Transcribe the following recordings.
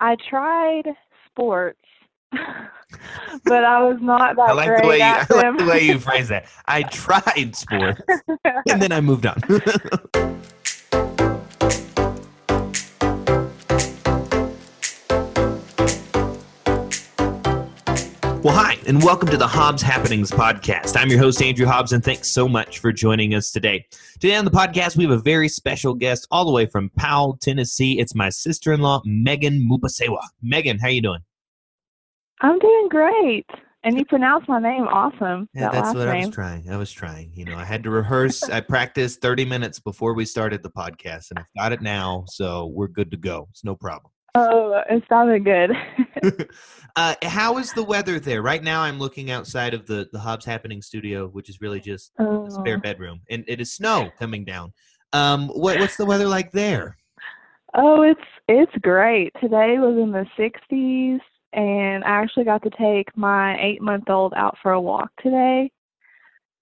I tried sports, but I was not that I like great the way you, I like the way you phrase that. I tried sports and then I moved on. and welcome to the Hobbs Happenings podcast. I'm your host, Andrew Hobbs, and thanks so much for joining us today. Today on the podcast, we have a very special guest all the way from Powell, Tennessee. It's my sister-in-law, Maegan Mupesewa. Maegan, how are you doing? I'm doing great. And you pronounce my name awesome. Yeah, that that's what I was trying. I was trying. You know, I had to rehearse. I practiced 30 minutes before we started the podcast, and I've got it now, so we're good to go. It's no problem. Oh, it sounded good. uh, how is the weather there? Right now, I'm looking outside of the, the Hobbs Happening studio, which is really just a spare Oh. bedroom, and it is snow coming down. Um, what, what's the weather like there? Oh, it's it's great. Today was in the 60s, and I actually got to take my eight month old out for a walk today.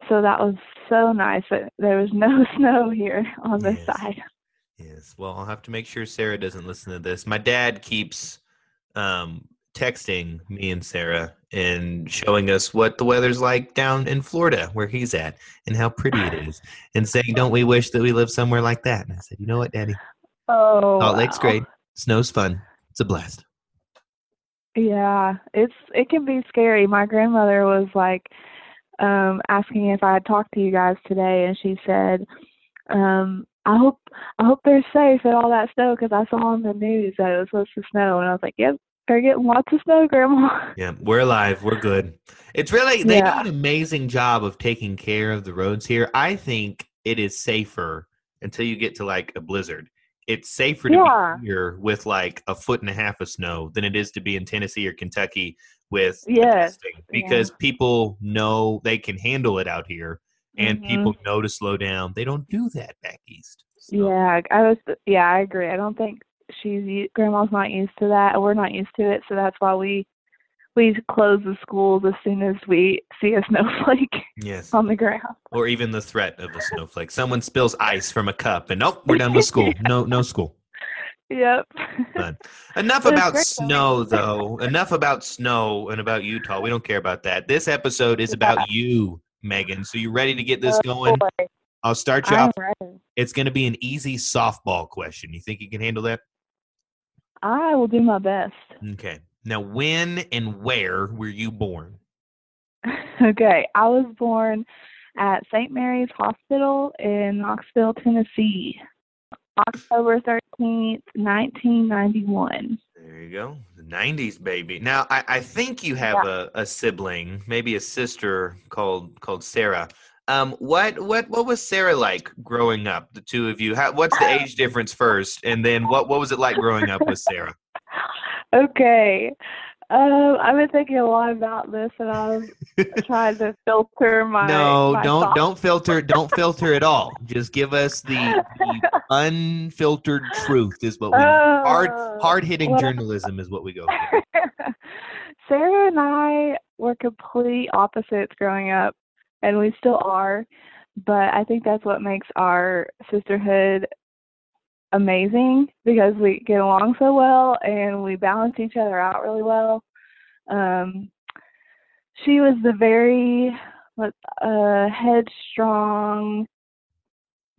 So that was so nice. But there was no snow here on this Yes. side. Yes. Well, I'll have to make sure Sarah doesn't listen to this. My dad keeps um, texting me and Sarah and showing us what the weather's like down in Florida, where he's at, and how pretty it is, and saying, "Don't we wish that we lived somewhere like that?" And I said, "You know what, Daddy? Oh, Salt Lake's wow. great. Snow's fun. It's a blast." Yeah, it's it can be scary. My grandmother was like um asking if I had talked to you guys today and she said um I hope I hope they're safe and all that snow because I saw on the news that it was supposed to snow and I was like, "Yep, they're getting lots of snow, grandma." Yeah, we're alive. We're good. It's really they Yeah. do an amazing job of taking care of the roads here. I think it is safer until you get to like a blizzard. It's safer to Yeah. be here with like a foot and a half of snow than it is to be in Tennessee or Kentucky with Yes. because people know they can handle it out here and Mhm. people know to slow down. They don't do that back east. So, Yeah, I was. Yeah, I agree. I don't think she's grandma's not used to that. We're not used to it, so that's why we we close the schools as soon as we see a snowflake Yes. on the ground. Or even the threat of a snowflake. Someone spills ice from a cup and nope, we're done with school. No no school. Yep. Fun. Enough about snow, though. Enough about snow and about Utah. We don't care about that. This episode is about you, Maegan. So you ready to get this Oh, going? boy. I'll start you I'm off. ready. It's going to be an easy softball question. You think you can handle that? I will do my best. Okay. Now, when and where were you born? okay, I was born at St. Mary's Hospital in Knoxville, Tennessee, October 13th, 1991. There you go. The 90s, baby. Now, I, I think you have a, a sibling, maybe a sister called called Sarah. Um, what what what was Sarah like growing up? The two of you. How, what's the age difference first, and then what what was it like growing up with Sarah? Okay. Um, I've been thinking a lot about this, and I was trying to filter my. no, my don't thoughts. don't filter don't filter at all. Just give us the, the unfiltered truth is what we hard Oh, hard hitting well- journalism is what we go for. Sarah and I were complete opposites growing up, and we still are. But I think that's what makes our sisterhood amazing because we get along so well and we balance each other out really well. Um, she was the very uh, headstrong,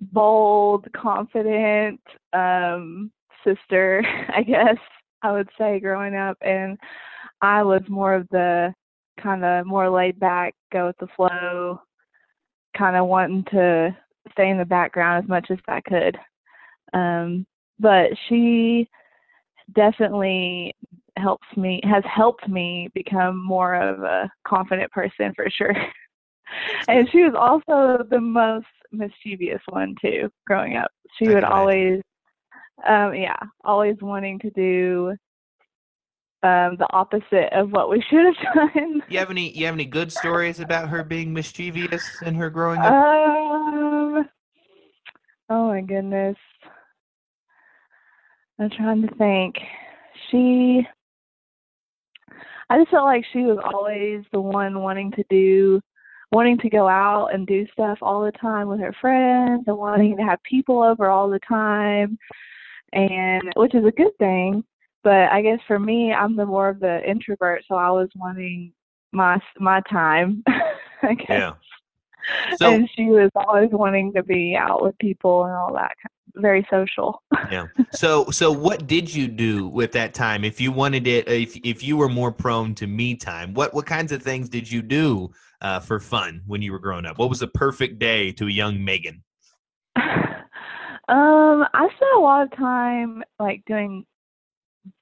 bold, confident um, sister, I guess I would say, growing up. And I was more of the kind of more laid back, go with the flow, kind of wanting to stay in the background as much as I could. Um, but she definitely helps me, has helped me become more of a confident person for sure. and she was also the most mischievous one too, growing up. She would always, um, yeah, always wanting to do um, the opposite of what we should have done. You have any you have any good stories about her being mischievous and her growing up? Um, oh my goodness. I'm trying to think. She, I just felt like she was always the one wanting to do, wanting to go out and do stuff all the time with her friends and wanting to have people over all the time. And which is a good thing. but I guess for me, I'm the more of the introvert, so I was wanting my my time. I guess. Yeah. So and she was always wanting to be out with people and all that. Very social. yeah. So so what did you do with that time? If you wanted it, if if you were more prone to me time, what what kinds of things did you do uh, for fun when you were growing up? What was the perfect day to a young Maegan? um, I spent a lot of time like doing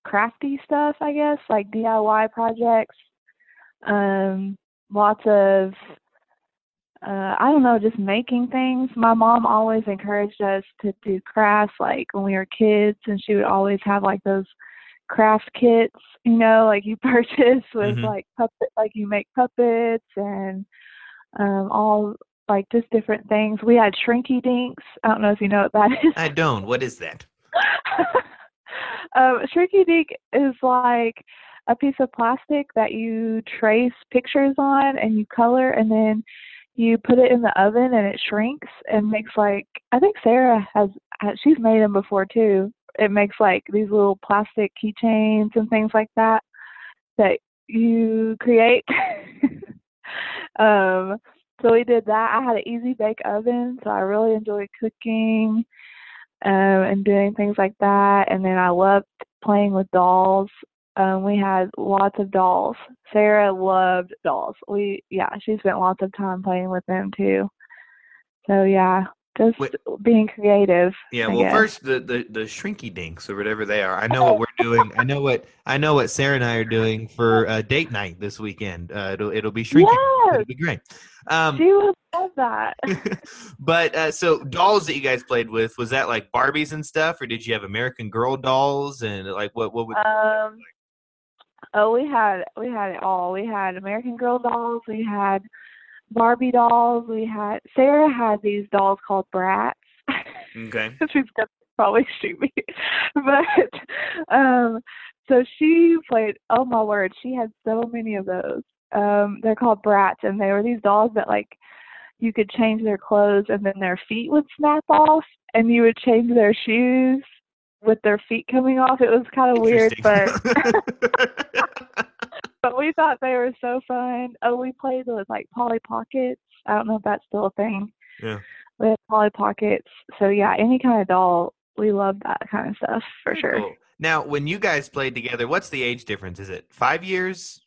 crafty stuff, I guess, like DIY projects. Um, lots of uh, I don't know, just making things. My mom always encouraged us to do crafts like when we were kids, and she would always have like those craft kits, you know, like you purchase with Mhm. like puppet, like you make puppets and um, all like just different things. We had Shrinky Dinks. I don't know if you know what that is. I don't. What is that? um, Shrinky Dink is like a piece of plastic that you trace pictures on and you color and then you put it in the oven and it shrinks and makes like I think Sarah has she's made them before too. It makes like these little plastic keychains and things like that that you create. um so we did that. I had an easy bake oven, so I really enjoyed cooking um, and doing things like that. And then I loved playing with dolls. Um, we had lots of dolls. Sarah loved dolls. We yeah, she spent lots of time playing with them too. So yeah, just Wait. being creative. Yeah, I well, guess. first the, the the shrinky dinks or whatever they are. I know what we're doing. I know what I know what Sarah and I are doing for uh, date night this weekend. Uh, it'll it'll be shrinky. Yes! It'll be great. Um, She would love that. but uh, so dolls that you guys played with was that like Barbies and stuff, or did you have American Girl dolls and like what what would Um, oh, we had we had it all. We had American Girl dolls. We had Barbie dolls. We had Sarah had these dolls called Bratz. okay She's gonna probably shoot me, but um, so she played. Oh my word, she had so many of those. Um, they're called Bratz, and they were these dolls that like you could change their clothes, and then their feet would snap off, and you would change their shoes with their feet coming off. It was kind of weird, but but we thought they were so fun. Oh, we played with like Polly Pockets. I don't know if that's still a thing. Yeah. We had Polly Pockets. So yeah, any kind of doll, we love that kind of stuff for sure. Cool. Now, when you guys played together, what's the age difference? Is it five years,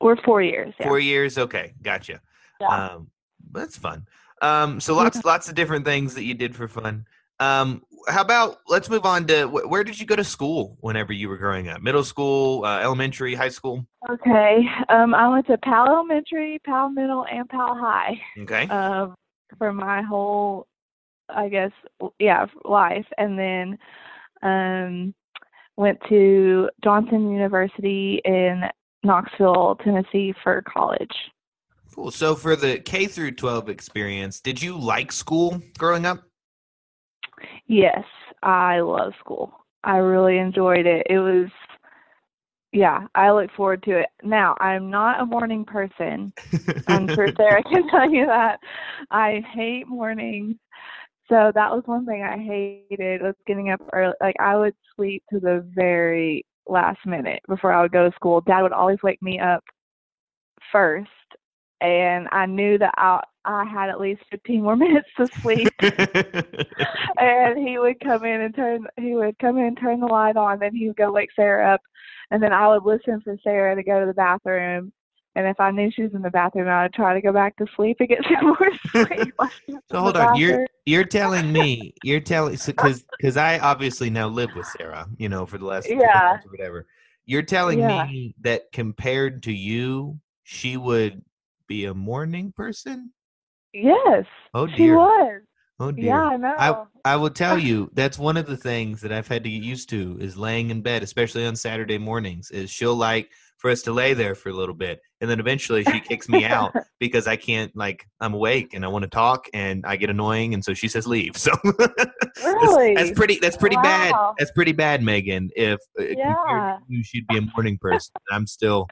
We're four years. Yeah. four years? Okay, gotcha. Yeah. Um, that's fun. Um, so lots, lots of different things that you did for fun. Um, how about let's move on to wh- where did you go to school whenever you were growing up? Middle school, uh, elementary, high school. Okay. Um, I went to Powell Elementary, Powell Middle, and Powell High. Okay. um, for my whole, I guess, yeah, life, and then um, went to Johnson University in Knoxville, Tennessee, for college. Cool. So for the K through 12 experience, did you like school growing up? Yes, I love school. I really enjoyed it. It was, yeah, I look forward to it. Now, I'm not a morning person. I'm sure Sarah can tell you that. I hate mornings. So that was one thing I hated was getting up early. Like I would sleep to the very last minute before I would go to school. Dad would always wake me up first, and I knew that I I had at least 15 more minutes to sleep. and he would come in and turn he would come in and turn the light on then he would go wake sarah up and then i would listen for sarah to go to the bathroom and if i knew she was in the bathroom i would try to go back to sleep and get some more sleep while she was So hold on, you're you're telling me you're telling because because I obviously now live with Sarah, you know, for the last Yeah. or whatever. You're telling Yeah. me that compared to you, she would be a morning person. Yes Oh she dear. was Oh dear. yeah i know I I will tell you that's one of the things that I've had to get used to is laying in bed, especially on Saturday mornings. Is she'll like for us to lay there for a little bit, and then eventually she kicks me out because I can't like I'm awake and I want to talk and I get annoying, and so she says leave. So that's, really that's pretty that's pretty bad. That's pretty bad, Maegan. If uh, Yeah. you, she'd be a morning person. I'm still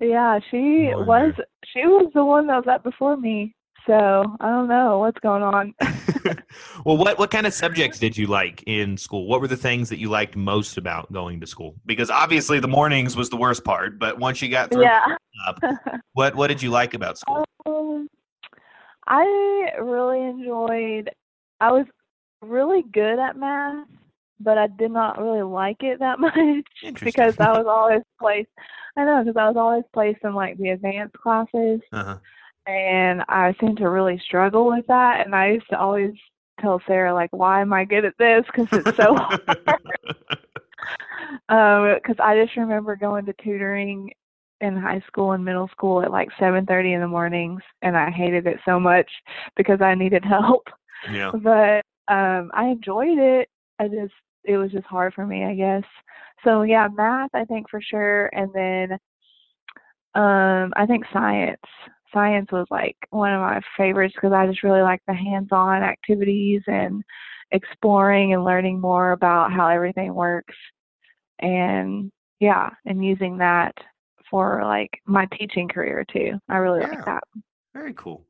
yeah she was she was the one that was up before me So I don't know what's going on. well, what what kind of subjects did you like in school? What were the things that you liked most about going to school? Because obviously the mornings was the worst part, but once you got through, yeah. up, what what did you like about school? Um, I really enjoyed. I was really good at math, but I did not really like it that much because I was always placed. I know because I was always placed in like the advanced classes, uh-huh. And I seem to really struggle with that. And I used to always tell Sarah like, "Why am I good at this? Because it's so hard." Because um, I just remember going to tutoring in high school and middle school at like 7:30 in the mornings, and I hated it so much because I needed help. Yeah. But um, I enjoyed it. I just it was just hard for me, I guess. So yeah, math I think for sure, and then um, I think science. Science was like one of my favorites because I just really like the hands-on activities and exploring and learning more about how everything works. And yeah, and using that for like my teaching career too. I really Yeah. like that. Very cool.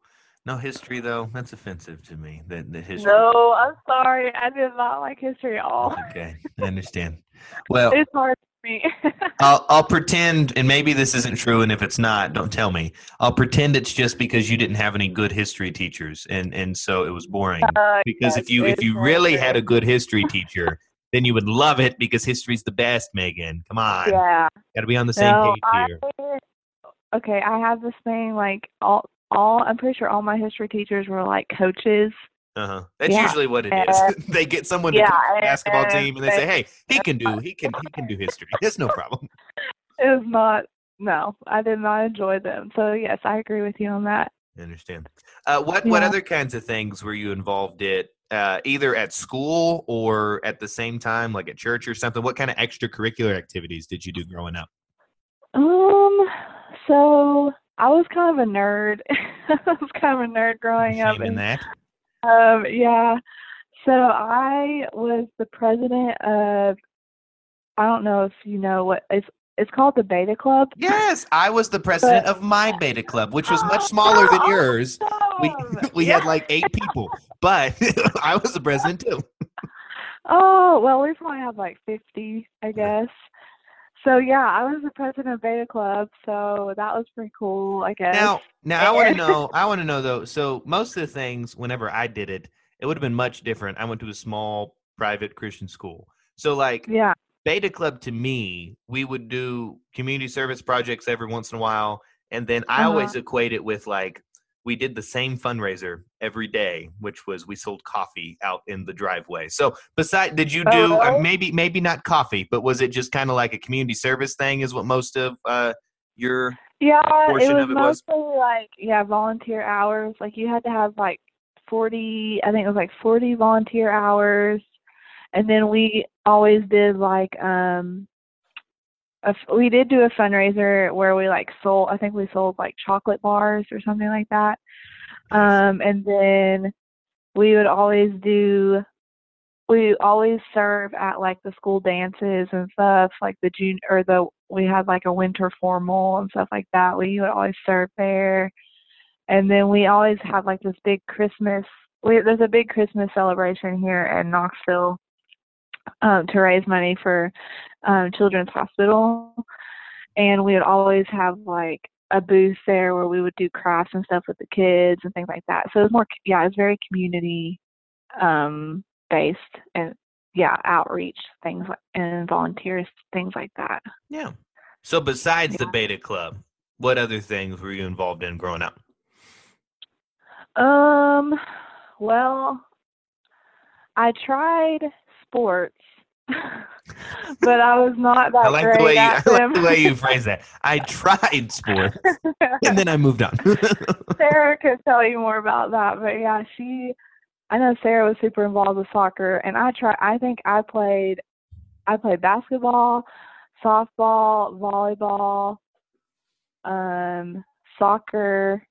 No history though. That's offensive to me. That the history. No, I'm sorry. I did not like history at all. Okay, I understand. Well, It's hard me. I'll I'll pretend, and maybe this isn't true, and if it's not, don't tell me. I'll pretend it's just because you didn't have any good history teachers, and and so it was boring. Uh, Because if you if you really true. had a good history teacher, then you would love it because history's the best. Maegan, come on, yeah. got to be on the same No, page I, here. okay, I have this thing like all all I'm pretty sure all my history teachers were like coaches. Uh huh. That's yeah, usually what it is. they get someone to yeah, the basketball team, and they say, "Hey, he can do he can he can do history. That's no problem." It was not no, I did not enjoy them. So yes, I agree with you on that. I understand. Uh, what what other kinds of things were you involved in, uh, either at school or at the same time, like at church or something? What kind of extracurricular activities did you do growing up? Um so I was kind of a nerd. I was kind of a nerd growing up Shame in and that. Um, yeah. So I was the president of I don't know if you know what it's it's called the Beta Club. Yes, I was the president of my beta club, which was much smaller than yours. We we Yeah. had like eight people, but I was the president too. Oh, well, we probably have like 50, I guess. So yeah, I was the president of Beta Club, so that was pretty cool, I guess. Now, now I want to know. I want to know though. So most of the things, whenever I did it, it would have been much different. I went to a small private Christian school, so like yeah. Beta Club to me, we would do community service projects every once in a while, and then I Uh-huh. always equate it with like we did the same fundraiser every day, which was we sold coffee out in the driveway. So, beside, did you Oh, do uh, maybe maybe not coffee, but was it just kind of like a community service thing? Is what most of uh, your Yeah, portion it was of it was? mostly like yeah, volunteer hours. Like you had to have like forty, I think it was like forty volunteer hours, and then we always did like um, a we did do a fundraiser where we like sold. I think we sold like chocolate bars or something like that. Um, and then we would always do. We always serve at like the school dances and stuff, like the June or the we had like a winter formal and stuff like that. We would always serve there, and then we always have like this big Christmas. We, there's a big Christmas celebration here in Knoxville um, to raise money for um, Children's Hospital, and we would always have like a booth there where we would do crafts and stuff with the kids and things like that. So it was more, yeah, it was very community um, based and yeah, outreach things like, and volunteers things like that. Yeah. So besides the Beta Club, what other things were you involved in growing up? Um, well, I tried sports, but I was not that I like great the way you, I like the way you phrase that. I tried sports, and then I moved on. Sarah could tell you more about that, but yeah, she. I know Sarah was super involved with soccer, and I try. I think I played. I played basketball, softball, volleyball, um, soccer.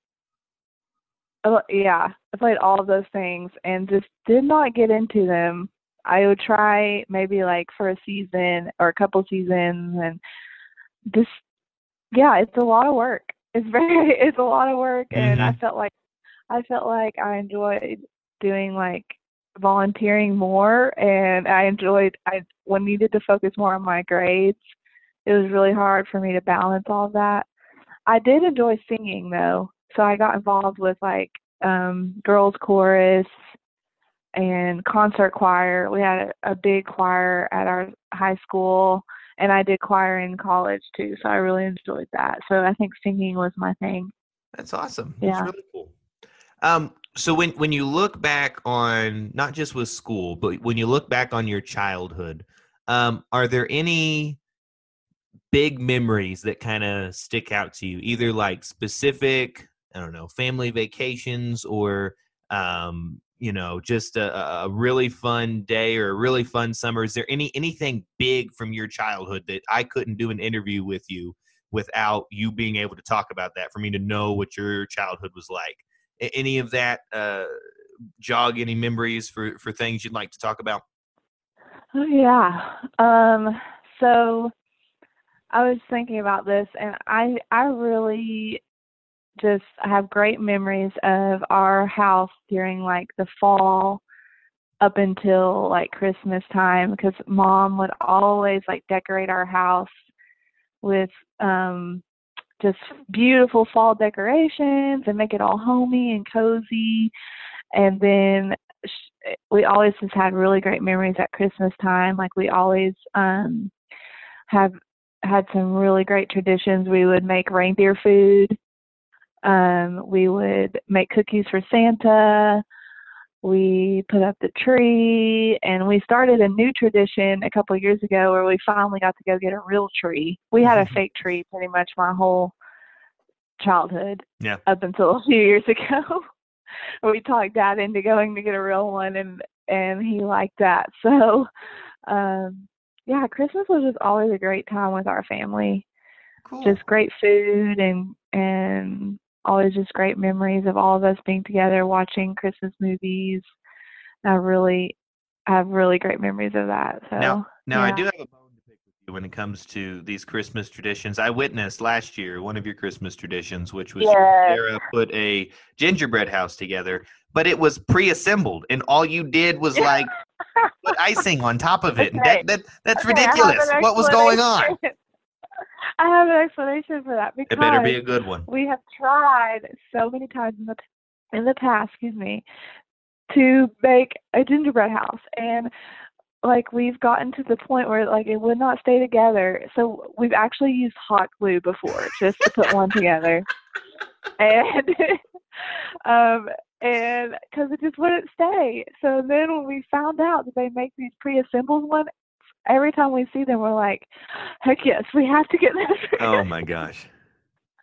Oh, yeah, I played all of those things and just did not get into them. I would try maybe like for a season or a couple seasons, and just yeah, it's a lot of work. It's very, it's a lot of work, and I Mhm. felt like I felt like I enjoyed doing like volunteering more and I enjoyed I when needed to focus more on my grades. It was really hard for me to balance all that. I did enjoy singing though. So I got involved with like um girls chorus and concert choir. We had a, a big choir at our high school and I did choir in college too. So I really enjoyed that. So I think singing was my thing. That's awesome. Yeah. That's really cool. Um, so when when you look back on not just with school, but when you look back on your childhood, um, are there any big memories that kind of stick out to you? Either like specific, I don't know, family vacations, or um, you know, just a, a really fun day or a really fun summer. Is there any anything big from your childhood that I couldn't do an interview with you without you being able to talk about that for me to know what your childhood was like? any of that uh, jog any memories for for things you'd like to talk about? Oh, yeah. Um, so I was thinking about this, and I I really just have great memories of our house during like the fall up until like Christmas time because mom would always like decorate our house with um just beautiful fall decorations and make it all homey and cozy. And then we always just had really great memories at Christmas time. Like we always um have had some really great traditions. We would make reindeer food. Um, we would make cookies for Santa we put up the tree and we started a new tradition a couple of years ago where we finally got to go get a real tree. We had a fake tree pretty much my whole childhood yeah. up until a few years ago. we talked dad into going to get a real one and and he liked that. So um yeah, Christmas was just always a great time with our family. Cool. Just great food and and always just great memories of all of us being together watching Christmas movies. I really have really great memories of that. So now, now yeah. I do have a bone to pick with you when it comes to these Christmas traditions. I witnessed last year one of your Christmas traditions, which was yes. Sarah put a gingerbread house together, but it was pre-assembled, and all you did was like put icing on top of it. Okay. That, that that's okay, ridiculous. What was going on? I have an explanation for that because it better be a good one. we have tried so many times in the in the past, excuse me, to make a gingerbread house and like we've gotten to the point where like it would not stay together. So we've actually used hot glue before just to put one together. And um and because it just wouldn't stay. So then when we found out that they make these pre-assembled ones, every time we see them, we're like, heck yes, we have to get this. oh my gosh.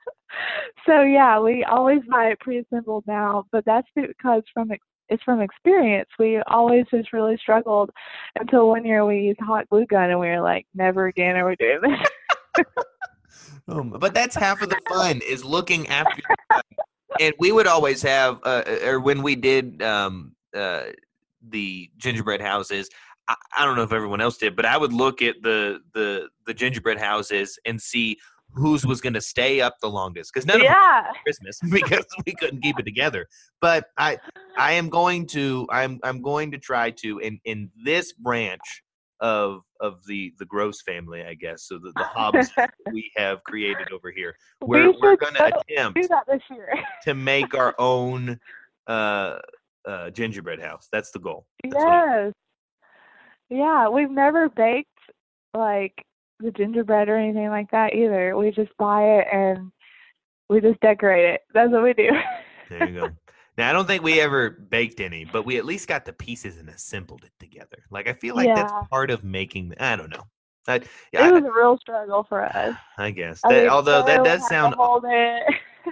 so yeah, we always buy it pre-assembled now, but that's because from it's from experience. We always just really struggled until one year we used hot glue gun and we were like, never again are we doing this. oh, but that's half of the fun is looking after. and we would always have, uh, or when we did um, uh, the gingerbread houses, I, I don't know if everyone else did, but I would look at the the the gingerbread houses and see whose was going to stay up the longest because none yeah. of them Christmas because we couldn't keep it together. But I I am going to I'm I'm going to try to in in this branch of of the the Gross family, I guess. So the the Hobbs we have created over here. We're we we're going to attempt do that this year. to make our own uh uh gingerbread house. That's the goal. That's yes. Yeah, we've never baked like the gingerbread or anything like that either. We just buy it and we just decorate it. That's what we do. There you go. Now I don't think we ever baked any, but we at least got the pieces and assembled it together. Like I feel like Yeah. that's part of making. I don't know. I, it was a real struggle for us. I, I guess. I mean, although that does sound hold it.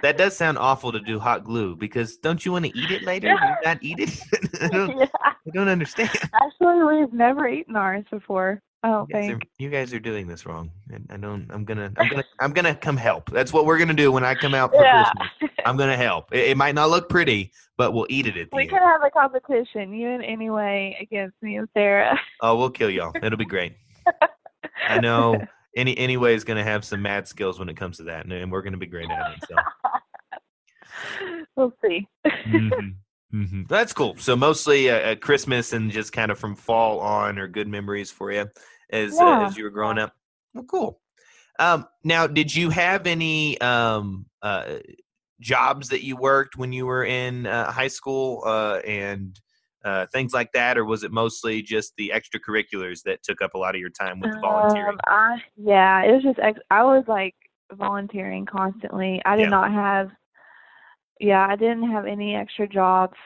That does sound awful to do hot glue because don't you want to eat it later? Do you not eat it? I don't. yeah. I don't understand. Actually, we've never eaten ours before. I don't You guys, are, you guys are doing this wrong. And I don't. I'm gonna. I'm gonna. I'm gonna come help. That's what we're gonna do when I come out for Yeah. Christmas. I'm gonna help. It, it might not look pretty, but we'll eat it at the We end. could have a competition, you and anyway, against me and Sarah. Oh, we'll kill y'all. It'll be great. I know. Any anyway is gonna have some mad skills when it comes to that, and, and we're gonna be great at it. So we'll see. mm-hmm. Mm-hmm. That's cool. So mostly uh, Christmas and just kind of from fall on are good memories for you as yeah. uh, as you were growing up. Well, cool. Um, now, did you have any um, uh, jobs that you worked when you were in uh, high school uh, and uh, things like that, or was it mostly just the extracurriculars that took up a lot of your time with the volunteering? Um, I, yeah, it was just ex- I was like volunteering constantly. I did Yeah. not have, yeah, I didn't have any extra jobs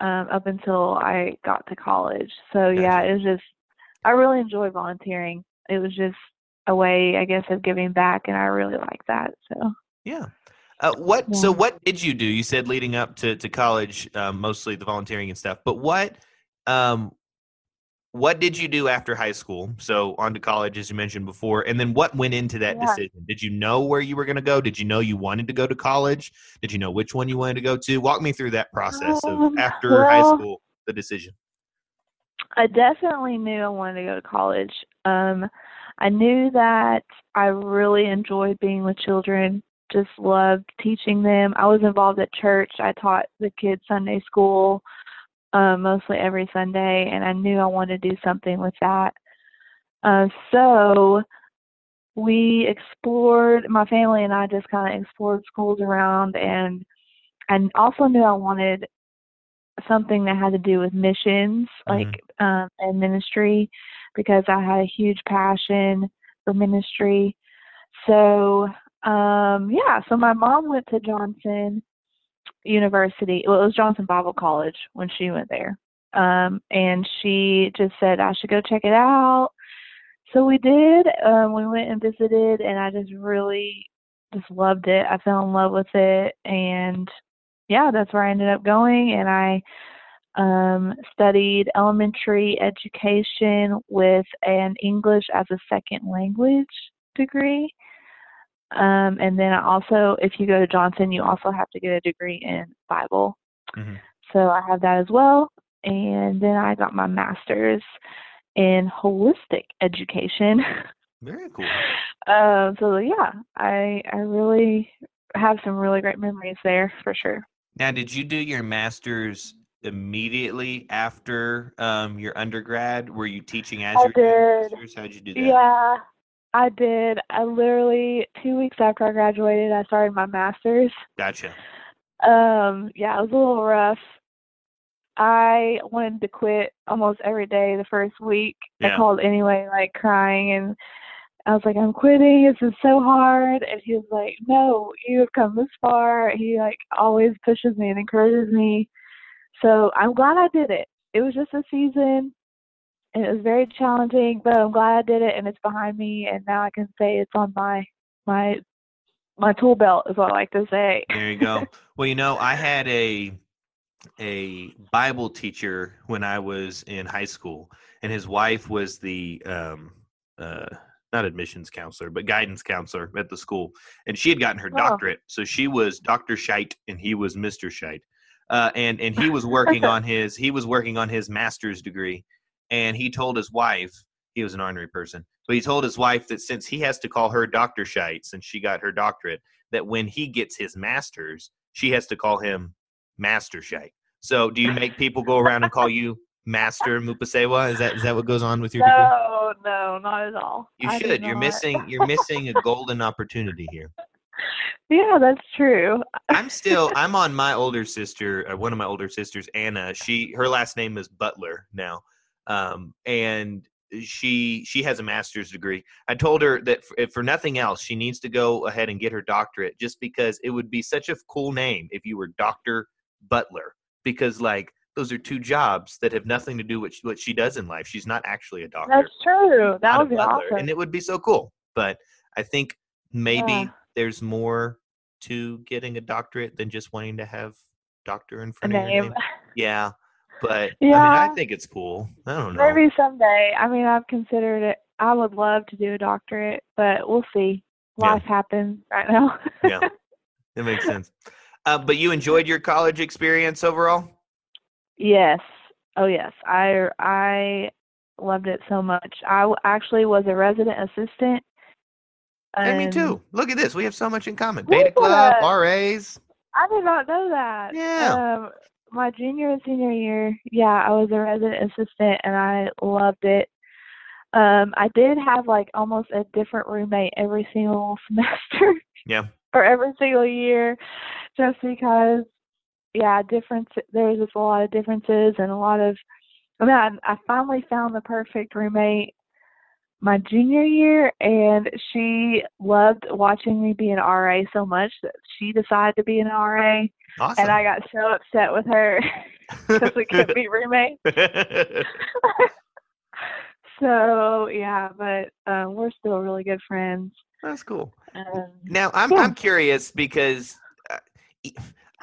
um, up until I got to college. So yeah, it was just I really enjoy volunteering. It was just a way, I guess, of giving back, and I really like that. So Yeah. Uh, what? So what did you do? You said leading up to to college, um, mostly the volunteering and stuff. But what, um, what did you do after high school? So on to college, as you mentioned before, and then what went into that Yeah. decision? Did you know where you were going to go? Did you know you wanted to go to college? Did you know which one you wanted to go to? Walk me through that process of Um, after high school, the decision. I definitely knew I wanted to go to college. Um, I knew that I really enjoyed being with children, just loved teaching them. I was involved at church. I taught the kids Sunday school um, mostly every Sunday, and I knew I wanted to do something with that. Uh, so we explored, my family and I just kind of explored schools around, and I also knew I wanted something that had to do with missions, like um, and ministry, because I had a huge passion for ministry. So um, yeah, so my mom went to Johnson University. Well, it was Johnson Bible College when she went there, um, and she just said I should go check it out. So we did. Um, we went and visited, and I just really just loved it. I fell in love with it, and yeah, that's where I ended up going. And I um, studied elementary education with an English as a second language degree. Um, and then also, if you go to Johnson, you also have to get a degree in Bible. Mhm. So I have that as well. And then I got my master's in holistic education. Very cool. um, so yeah, I I really have some really great memories there for sure. Now, did you do your master's immediately after um, your undergrad? Were you teaching as I you did. master's? How'd you do that? Yeah, I did. I literally two weeks after I graduated, I started my master's. Gotcha. Um, yeah, it was a little rough. I wanted to quit almost every day the first week. Yeah. I called anyway, like crying, and I was like, "I'm quitting. This is so hard." And he was like, "No, you have come this far." He like always pushes me and encourages me. So I'm glad I did it. It was just a season, and it was very challenging, but I'm glad I did it, and it's behind me, and now I can say it's on my my my tool belt, is what I like to say. There you go. well, you know, I had a a Bible teacher when I was in high school, and his wife was the um, uh, not admissions counselor, but guidance counselor at the school, and she had gotten her Oh. doctorate, so she was Doctor Scheit and he was Mister Scheit, uh, and and he was working on his he was working on his master's degree, and he told his wife he was an ornery person, but he told his wife that since he has to call her Doctor Scheit since she got her doctorate, that when he gets his master's, she has to call him Master Scheit. So, do you make people go around and call you Master Mupesewa? Is that is that what goes on with your degree? No, no, not at all. You I should. You're missing. You're missing a golden opportunity here. Yeah, that's true. I'm still. I'm on my older sister. Uh, one of my older sisters, Anna. She her last name is Butler now, um, and she she has a master's degree. I told her that for, if for nothing else, she needs to go ahead and get her doctorate, just because it would be such a cool name if you were Doctor Butler, because like those are two jobs that have nothing to do with what she does in life. She's not actually a doctor. That's true. That would be butler, awesome. and it would be so cool. But I think maybe Yeah. there's more to getting a doctorate than just wanting to have doctor in front of your name. Yeah, but I mean, I think it's cool. I don't know. Maybe someday. I mean, I've considered it. I would love to do a doctorate, but we'll see. Yeah. Life happens right now. Yeah. That makes sense. Uh, but you enjoyed your college experience overall. yes. Oh, yes. I I loved it so much. I actually was a resident assistant. And me too. Look at this. We have so much in common. Beta Club, RAs. I did not know that. Yeah. Um, my junior and senior year, yeah, I was a resident assistant and I loved it. Um, I did have like almost a different roommate every single semester Yeah. or every single year, just because, yeah, difference. There was just a lot of differences and a lot of. I mean, I, I finally found the perfect roommate my junior year, and she loved watching me be an RA so much that she decided to be an RA, Awesome. and I got so upset with her because we couldn't be roommates. So yeah, but um, we're still really good friends. That's cool. Um, Now I'm Yeah. I'm curious because uh,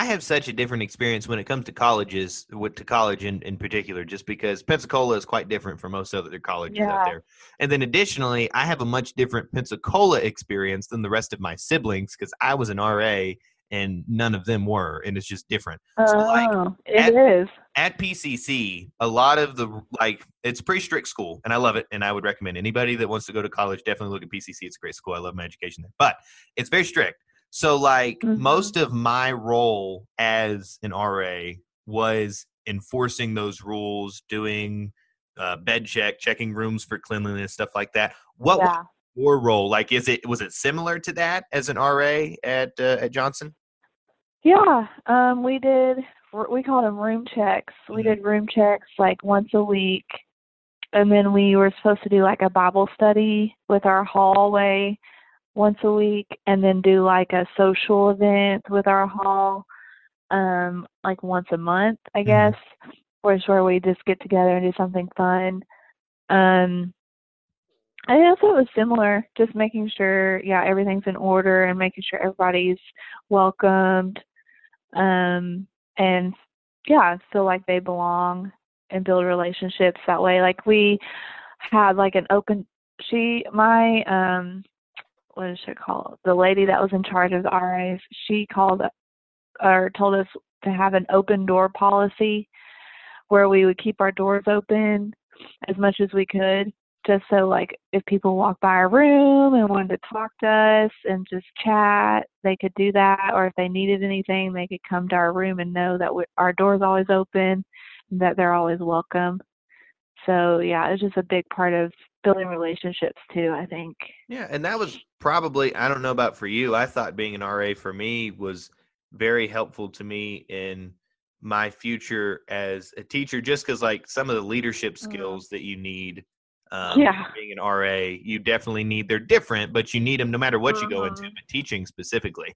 I have such a different experience when it comes to colleges, with to college in, in particular, just because Pensacola is quite different from most other colleges out there. And then additionally, I have a much different Pensacola experience than the rest of my siblings because I was an RA and none of them were, and it's just different. So, like, oh, it is. at PCC, a lot of the like it's pretty strict school, and I love it, and I would recommend anybody that wants to go to college definitely look at PCC. It's a great school. I love my education there, but it's very strict. So, like Mhm. most of my role as an RA was enforcing those rules, doing uh, bed check, checking rooms for cleanliness, stuff like that. What was your role? Like, is it was it similar to that as an RA at uh, at Johnson? Yeah. Um, we did. We called them room checks. We Mhm. did room checks like once a week, and then we were supposed to do like a Bible study with our hallway once a week, and then do like a social event with our hall, um, like once a month, I Mhm. guess, which where we just get together and do something fun. Um, I guess it was similar, just making sure, yeah, everything's in order and making sure everybody's welcomed, um, and yeah, feel like they belong and build relationships that way. Like we had like an open. She, my, um, what is it called? The lady that was in charge of the RAs, she called or told us to have an open door policy where we would keep our doors open as much as we could just so like if people walked by our room and wanted to talk to us and just chat they could do that or if they needed anything they could come to our room and know that we, our door's always open and that they're always welcome so yeah it's just a big part of building relationships too i think Yeah, and that was probably I don't know about for you. I thought being an RA for me was very helpful to me in my future as a teacher just cuz like some of the leadership Mhm. skills that you need um Yeah. being an RA, you definitely need they're different, but you need them no matter what you go into, Mhm. but teaching specifically.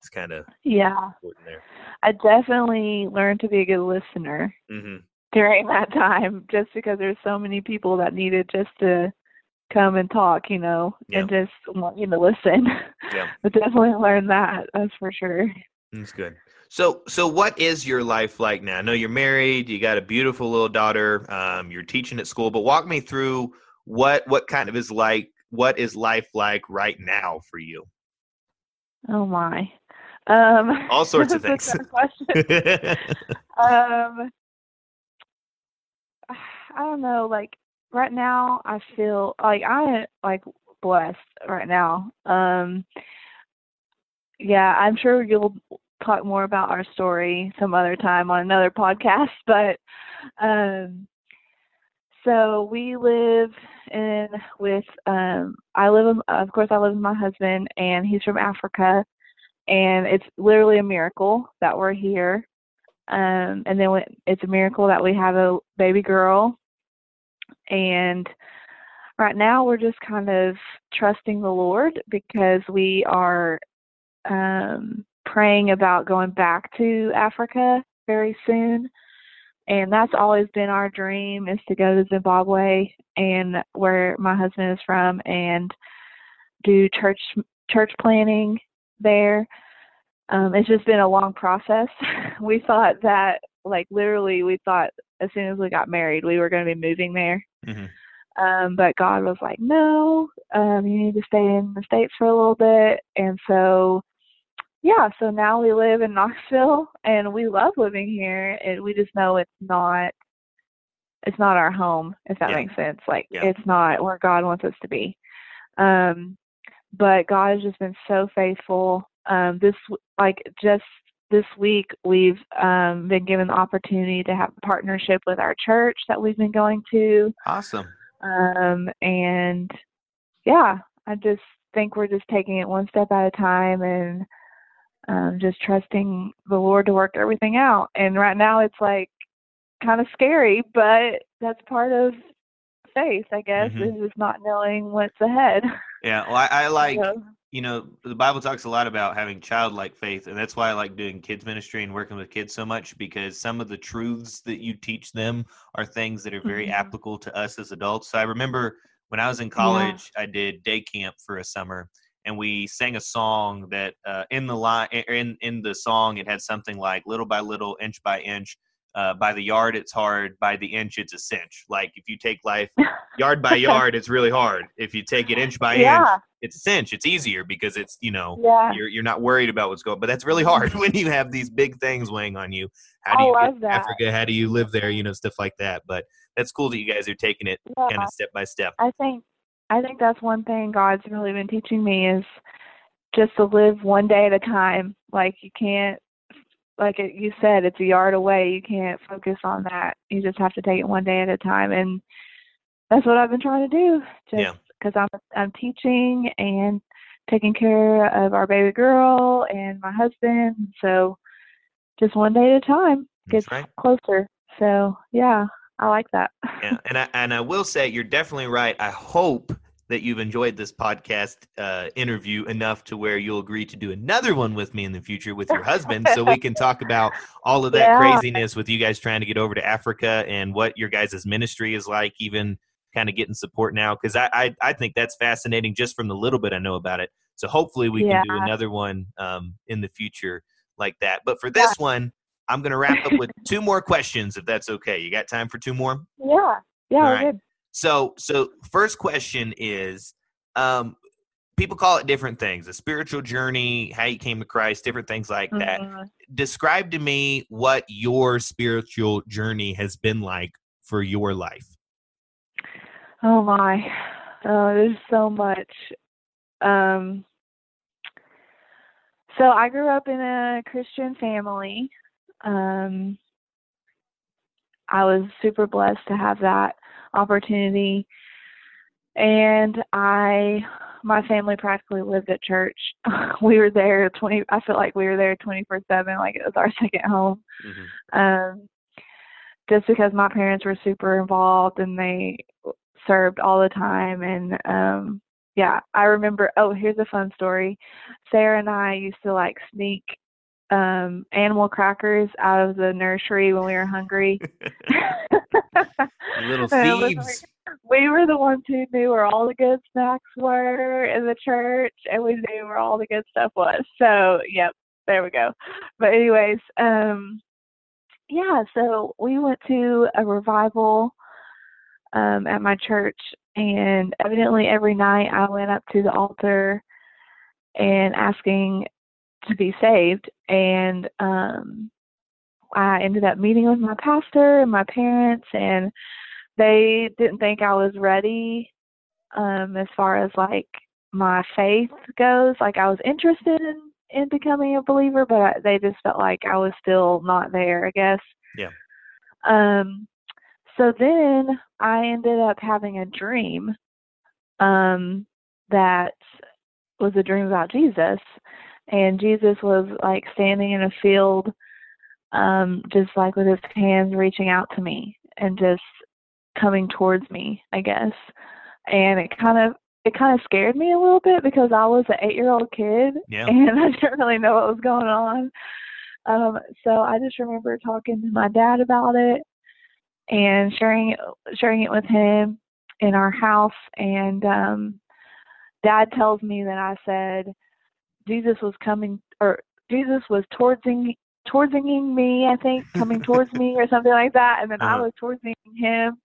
It's kind of yeah important there. i definitely learned to be a good listener Mhm. During that time just because there's so many people that needed just to come and talk, you know, and just want you to listen. Yeah. but definitely learn that, that's for sure. That's good. So, so what is your life like now? I know you're married. You got a beautiful little daughter. Um, you're teaching at school, but walk me through what what kind of is like. What is life like right now for you? Oh my. Um All sorts of that's a things. um I don't know, like right now I feel like I am like blessed right now. Um yeah, I'm sure you'll talk more about our story some other time on another podcast, but um so we live in with um I live of course I live with my husband and he's from Africa and it's literally a miracle that we're here. Um and then we- it's a miracle that we have a baby girl and right now we're just kind of trusting the Lord because we are um, praying about going back to Africa very soon. And that's always been our dream is to go to Zimbabwe and where my husband is from and do church church planning there. Um, it's just been a long process. we thought that like literally we thought as soon as we got married we were going to be moving there. Mhm. Um, but God was like, no, um, you need to stay in the States for a little bit. And so, yeah, so now we live in Knoxville and we love living here. And we just know it's not, it's not our home, if that Yeah. makes sense. Like, Yeah. it's not where God wants us to be. Um, but God has just been so faithful. Um, this, like, just this week we've um, been given the opportunity to have a partnership with our church that we've been going to. Awesome. Um, and yeah, I just think we're just taking it one step at a time and um, just trusting the Lord to work everything out. And right now it's like kind of scary, but that's part of faith, I guess, Mhm. is just not knowing what's ahead. Yeah, well, I, I like So, you know the Bible talks a lot about having childlike faith, and that's why I like doing kids ministry and working with kids so much because some of the truths that you teach them are things that are very Mhm. applicable to us as adults. So I remember when I was in college, I did day camp for a summer, and we sang a song that uh, in the line in in the song it had something like little by little, inch by inch. Uh, by the yard, it's hard. By the inch, it's a cinch. Like if you take life yard by yard, it's really hard. If you take it inch by inch, it's a cinch. It's easier because it's you know yeah. you're you're not worried about what's going. But that's really hard when you have these big things weighing on you. How do I you love get that. Africa? How do you live there? You know stuff like that. But that's cool that you guys are taking it Yeah. kind of step by step. I think I think that's one thing God's really been teaching me is just to live one day at a time. Like you can't like it, you said, it's a yard away. You can't focus on that. You just have to take it one day at a time, and that's what I've been trying to do. Just Yeah. because I'm I'm teaching and taking care of our baby girl and my husband. So just one day at a time gets right. closer. So yeah, I like that. Yeah, and I and I will say you're definitely right. I hope that you've enjoyed this podcast uh, interview enough to where you'll agree to do another one with me in the future with your husband, so we can talk about all of that Yeah. craziness with you guys trying to get over to Africa and what your guys' ministry is like, even kind of getting support now. Because I, I I think that's fascinating just from the little bit I know about it. So hopefully we can do another one um, in the future like that. But for this one, I'm going to wrap up with two more questions, if that's okay. You got time for two more? Yeah, yeah, All good. So, so first question is, um, people call it different things: a spiritual journey, how you came to Christ, different things like that. Mhm. Describe to me what your spiritual journey has been like for your life. Oh my, oh, there's so much. Um, so I grew up in a Christian family. Um, I was super blessed to have that opportunity, and I, my family practically lived at church. we were there twenty. I feel like we were there twenty four seven, like it was our second home. um, just because my parents were super involved and they served all the time and um yeah i remember oh here's a fun story sarah and i used to like sneak um animal crackers out of the nursery when we were hungry. Little thieves. we were the ones who knew where all the good snacks were in the church and we knew where all the good stuff was. So yep there we go. But anyways um yeah so we went to a revival um at my church and evidently every night i went up to the altar and asking to be saved and um i ended up meeting with my pastor and my parents and they didn't think I was ready um as far as like my faith goes. Like I was interested in in becoming a believer, but they just felt like I was still not there, I guess. Yeah. Um so then I ended up having a dream um that was a dream about Jesus and Jesus was like standing in a field um just like with his hands reaching out to me and just coming towards me, I guess. And it kind of it kind of scared me a little bit because I was an eight year old kid Yeah. and I didn't really know what was going on. Um, so I just remember talking to my dad about it and sharing it sharing it with him in our house and um dad tells me that I said Jesus was coming or Jesus was towardsing towardsing me, I think, coming towards me or something like that, and then I Uh-huh. was towardsing him,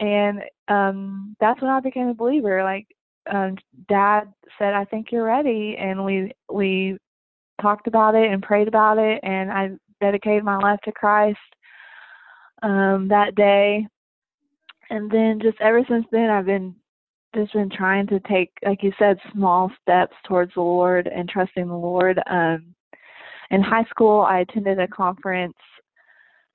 and um that's when I became a believer. Like, um Dad said, "I think you're ready," and we we talked about it and prayed about it, and I dedicated my life to Christ um that day, and then just ever since then, I've been just been trying to take, like you said, small steps towards the Lord and trusting the Lord. Um, in high school, I attended a conference,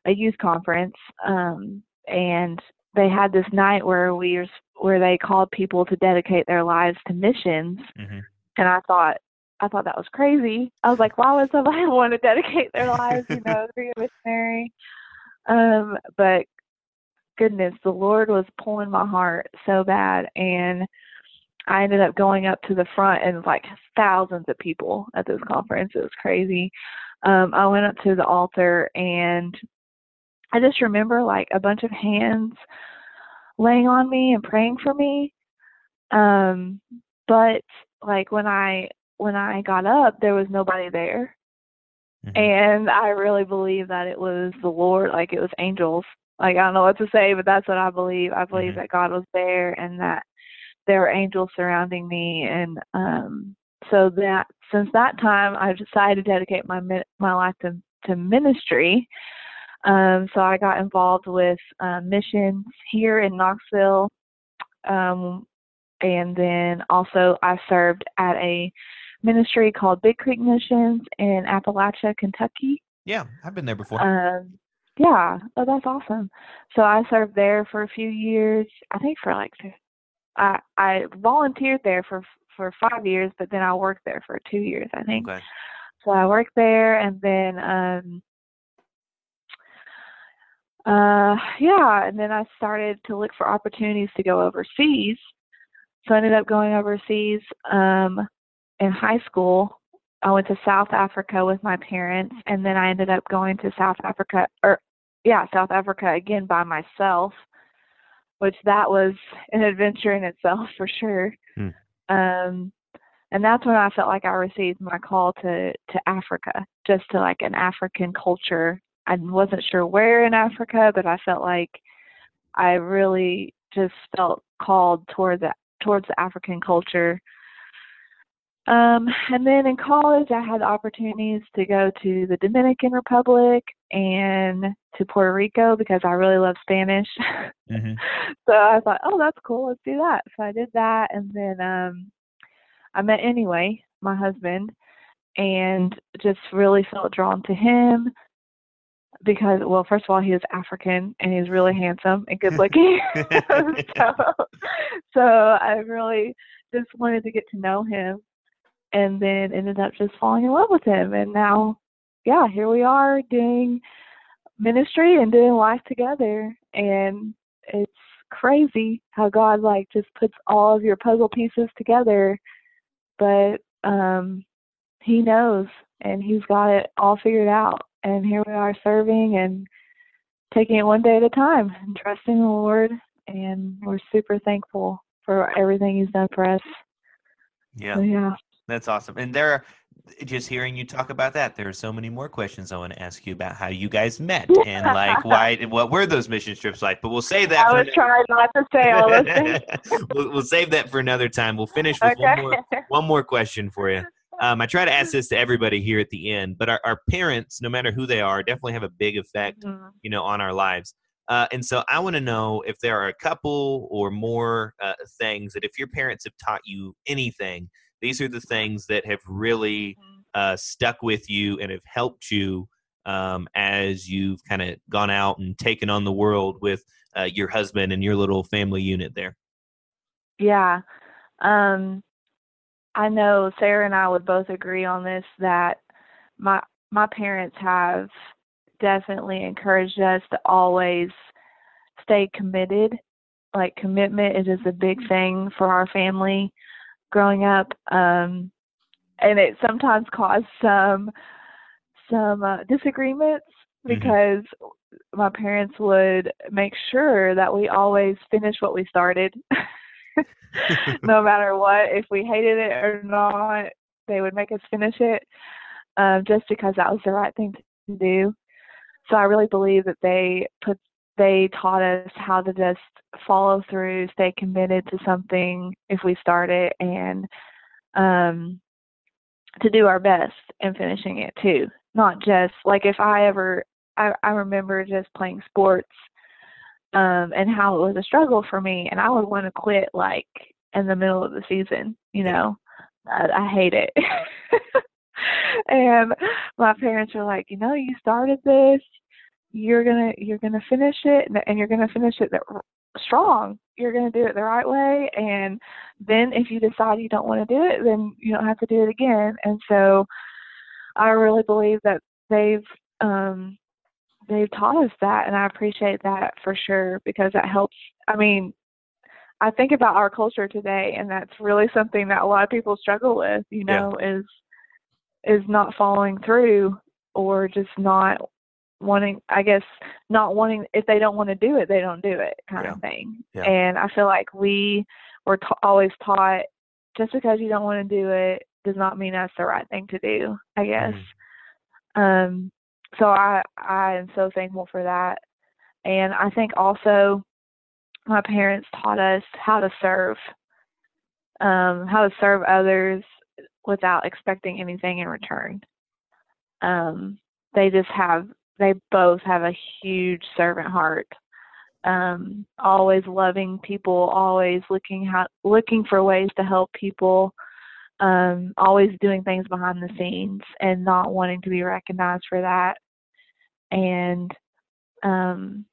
a youth conference, um, and they had this night where we were, where they called people to dedicate their lives to missions, Mm-hmm. and I thought I thought that was crazy. I was like, why would somebody want to dedicate their lives, you know, to be a missionary? Um, but goodness, the Lord was pulling my heart so bad, and I ended up going up to the front and like thousands of people at this conference. It was crazy. Um, I went up to the altar and I just remember like a bunch of hands laying on me and praying for me. Um, but like when I when I got up, there was nobody there. Mhm. And I really believe that it was the Lord, like it was angels. Like I don't know what to say, but that's what I believe. I believe Mhm. that God was there and that there were angels surrounding me and um so that since that time I've decided to dedicate my my life to to ministry. Um so I got involved with uh, missions here in Knoxville. Um and then also I served at a ministry called Big Creek Missions in Appalachia, Kentucky. Yeah, I've been there before. Um, yeah, oh, that's awesome. So I served there for a few years. I think for like, I I volunteered there for for five years, but then I worked there for two years, I think. okay. So I worked there, and then um, uh, yeah, and then I started to look for opportunities to go overseas. So I ended up going overseas um, in high school. I went to South Africa with my parents, and then I ended up going to South Africa, or yeah, South Africa again by myself, which that was an adventure in itself for sure. Hmm. Um, and that's when I felt like I received my call to to Africa, just to like an African culture. I wasn't sure where in Africa, but I felt like I really just felt called toward the towards the African culture. Um, and then in college, I had opportunities to go to the Dominican Republic and to Puerto Rico because I really love Spanish. hmm so I thought, oh, that's cool. Let's do that. So I did that, and then um, I met anyway my husband, and just really felt drawn to him because, well, first of all, he is African and he's really handsome and good looking. so, so I really just wanted to get to know him, and then ended up just falling in love with him, and now, yeah, here we are doing ministry and doing life together, and it's crazy how God like just puts all of your puzzle pieces together, but um he knows and he's got it all figured out. And here we are serving and taking it one day at a time and trusting the Lord and we're super thankful for everything he's done for us. Yeah, So yeah. That's awesome. And there are just hearing you talk about that, there are so many more questions I want to ask you about how you guys met and like why what were those mission trips like. But we'll save that. I for was trying not to say all those things. we'll, we'll save that for another time. We'll finish with one Okay. more one more question for you. Um, I try to ask this to everybody here at the end, but our, our parents, no matter who they are, definitely have a big effect, Mhm. you know, on our lives. Uh, and so I want to know if there are a couple or more uh, things that if your parents have taught you anything, these are the things that have really uh, stuck with you and have helped you um, as you've kind of gone out and taken on the world with uh, your husband and your little family unit there. Yeah. Um I know Sarah and I would both agree on this that my my parents have definitely encouraged us to always stay committed. Like commitment is just a big thing for our family growing up. Um and it sometimes caused some some uh, disagreements Mhm. because my parents would make sure that we always finish what we started. no matter what, if we hated it or not, they would make us finish it um, just because that was the right thing to do. So I really believe that they put they taught us how to just follow through, stay committed to something if we start it, and um, to do our best in finishing it too. Not just like if I ever I, I remember just playing sports um and how it was a struggle for me and I would want to quit like in the middle of the season, you know. I, I hate it. and my parents were like, you know, you started this, you're gonna you're gonna finish it, and you're gonna finish it strong. You're gonna do it the right way, and then if you decide you don't want to do it, then you don't have to do it again. And so, I really believe that they've um, they've taught us that, and I appreciate that for sure because that helps. I mean, I think about our culture today, and that's really something that a lot of people struggle with. You know, yeah. is is not following through or just not wanting i guess not wanting if they don't want to do it they don't do it kind yeah. of thing yeah. and i feel like we were ta- always taught just because you don't want to do it does not mean that's the right thing to do i guess mm. um so i i am so thankful for that and i think also my parents taught us how to serve um how to serve others without expecting anything in return. Um, they just have, they both have a huge servant heart. Um, always loving people, always looking how, looking for ways to help people, um, always doing things behind the scenes and not wanting to be recognized for that, and um,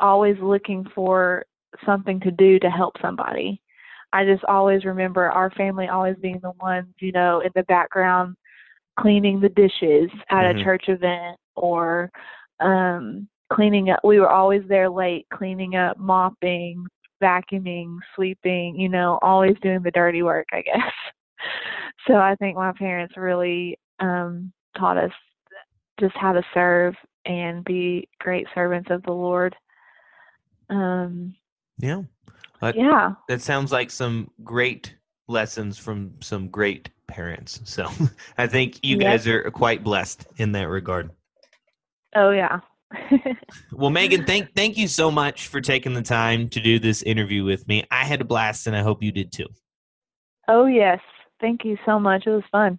always looking for something to do to help somebody. I just always remember our family always being the ones, you know, in the background cleaning the dishes at mm-hmm. a church event or um cleaning up we were always there late cleaning up mopping vacuuming sweeping you know always doing the dirty work i guess so i think my parents really um taught us just how to serve and be great servants of the lord um yeah that, yeah. That sounds like some great lessons from some great parents. So I think you yep. guys are quite blessed in that regard. Oh yeah. well, Maegan, thank thank you so much for taking the time to do this interview with me. I had a blast, and I hope you did too. Oh yes, thank you so much. It was fun.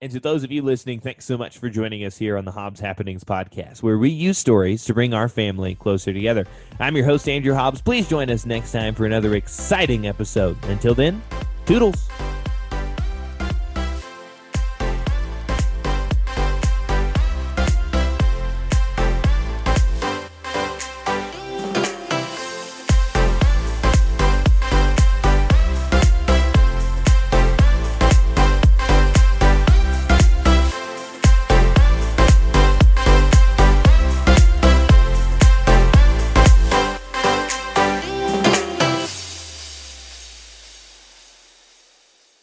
And to those of you listening, thanks so much for joining us here on the Hobbs Happenings podcast, where we use stories to bring our family closer together. I'm your host, Andrew Hobbs. Please join us next time for another exciting episode. Until then, toodles.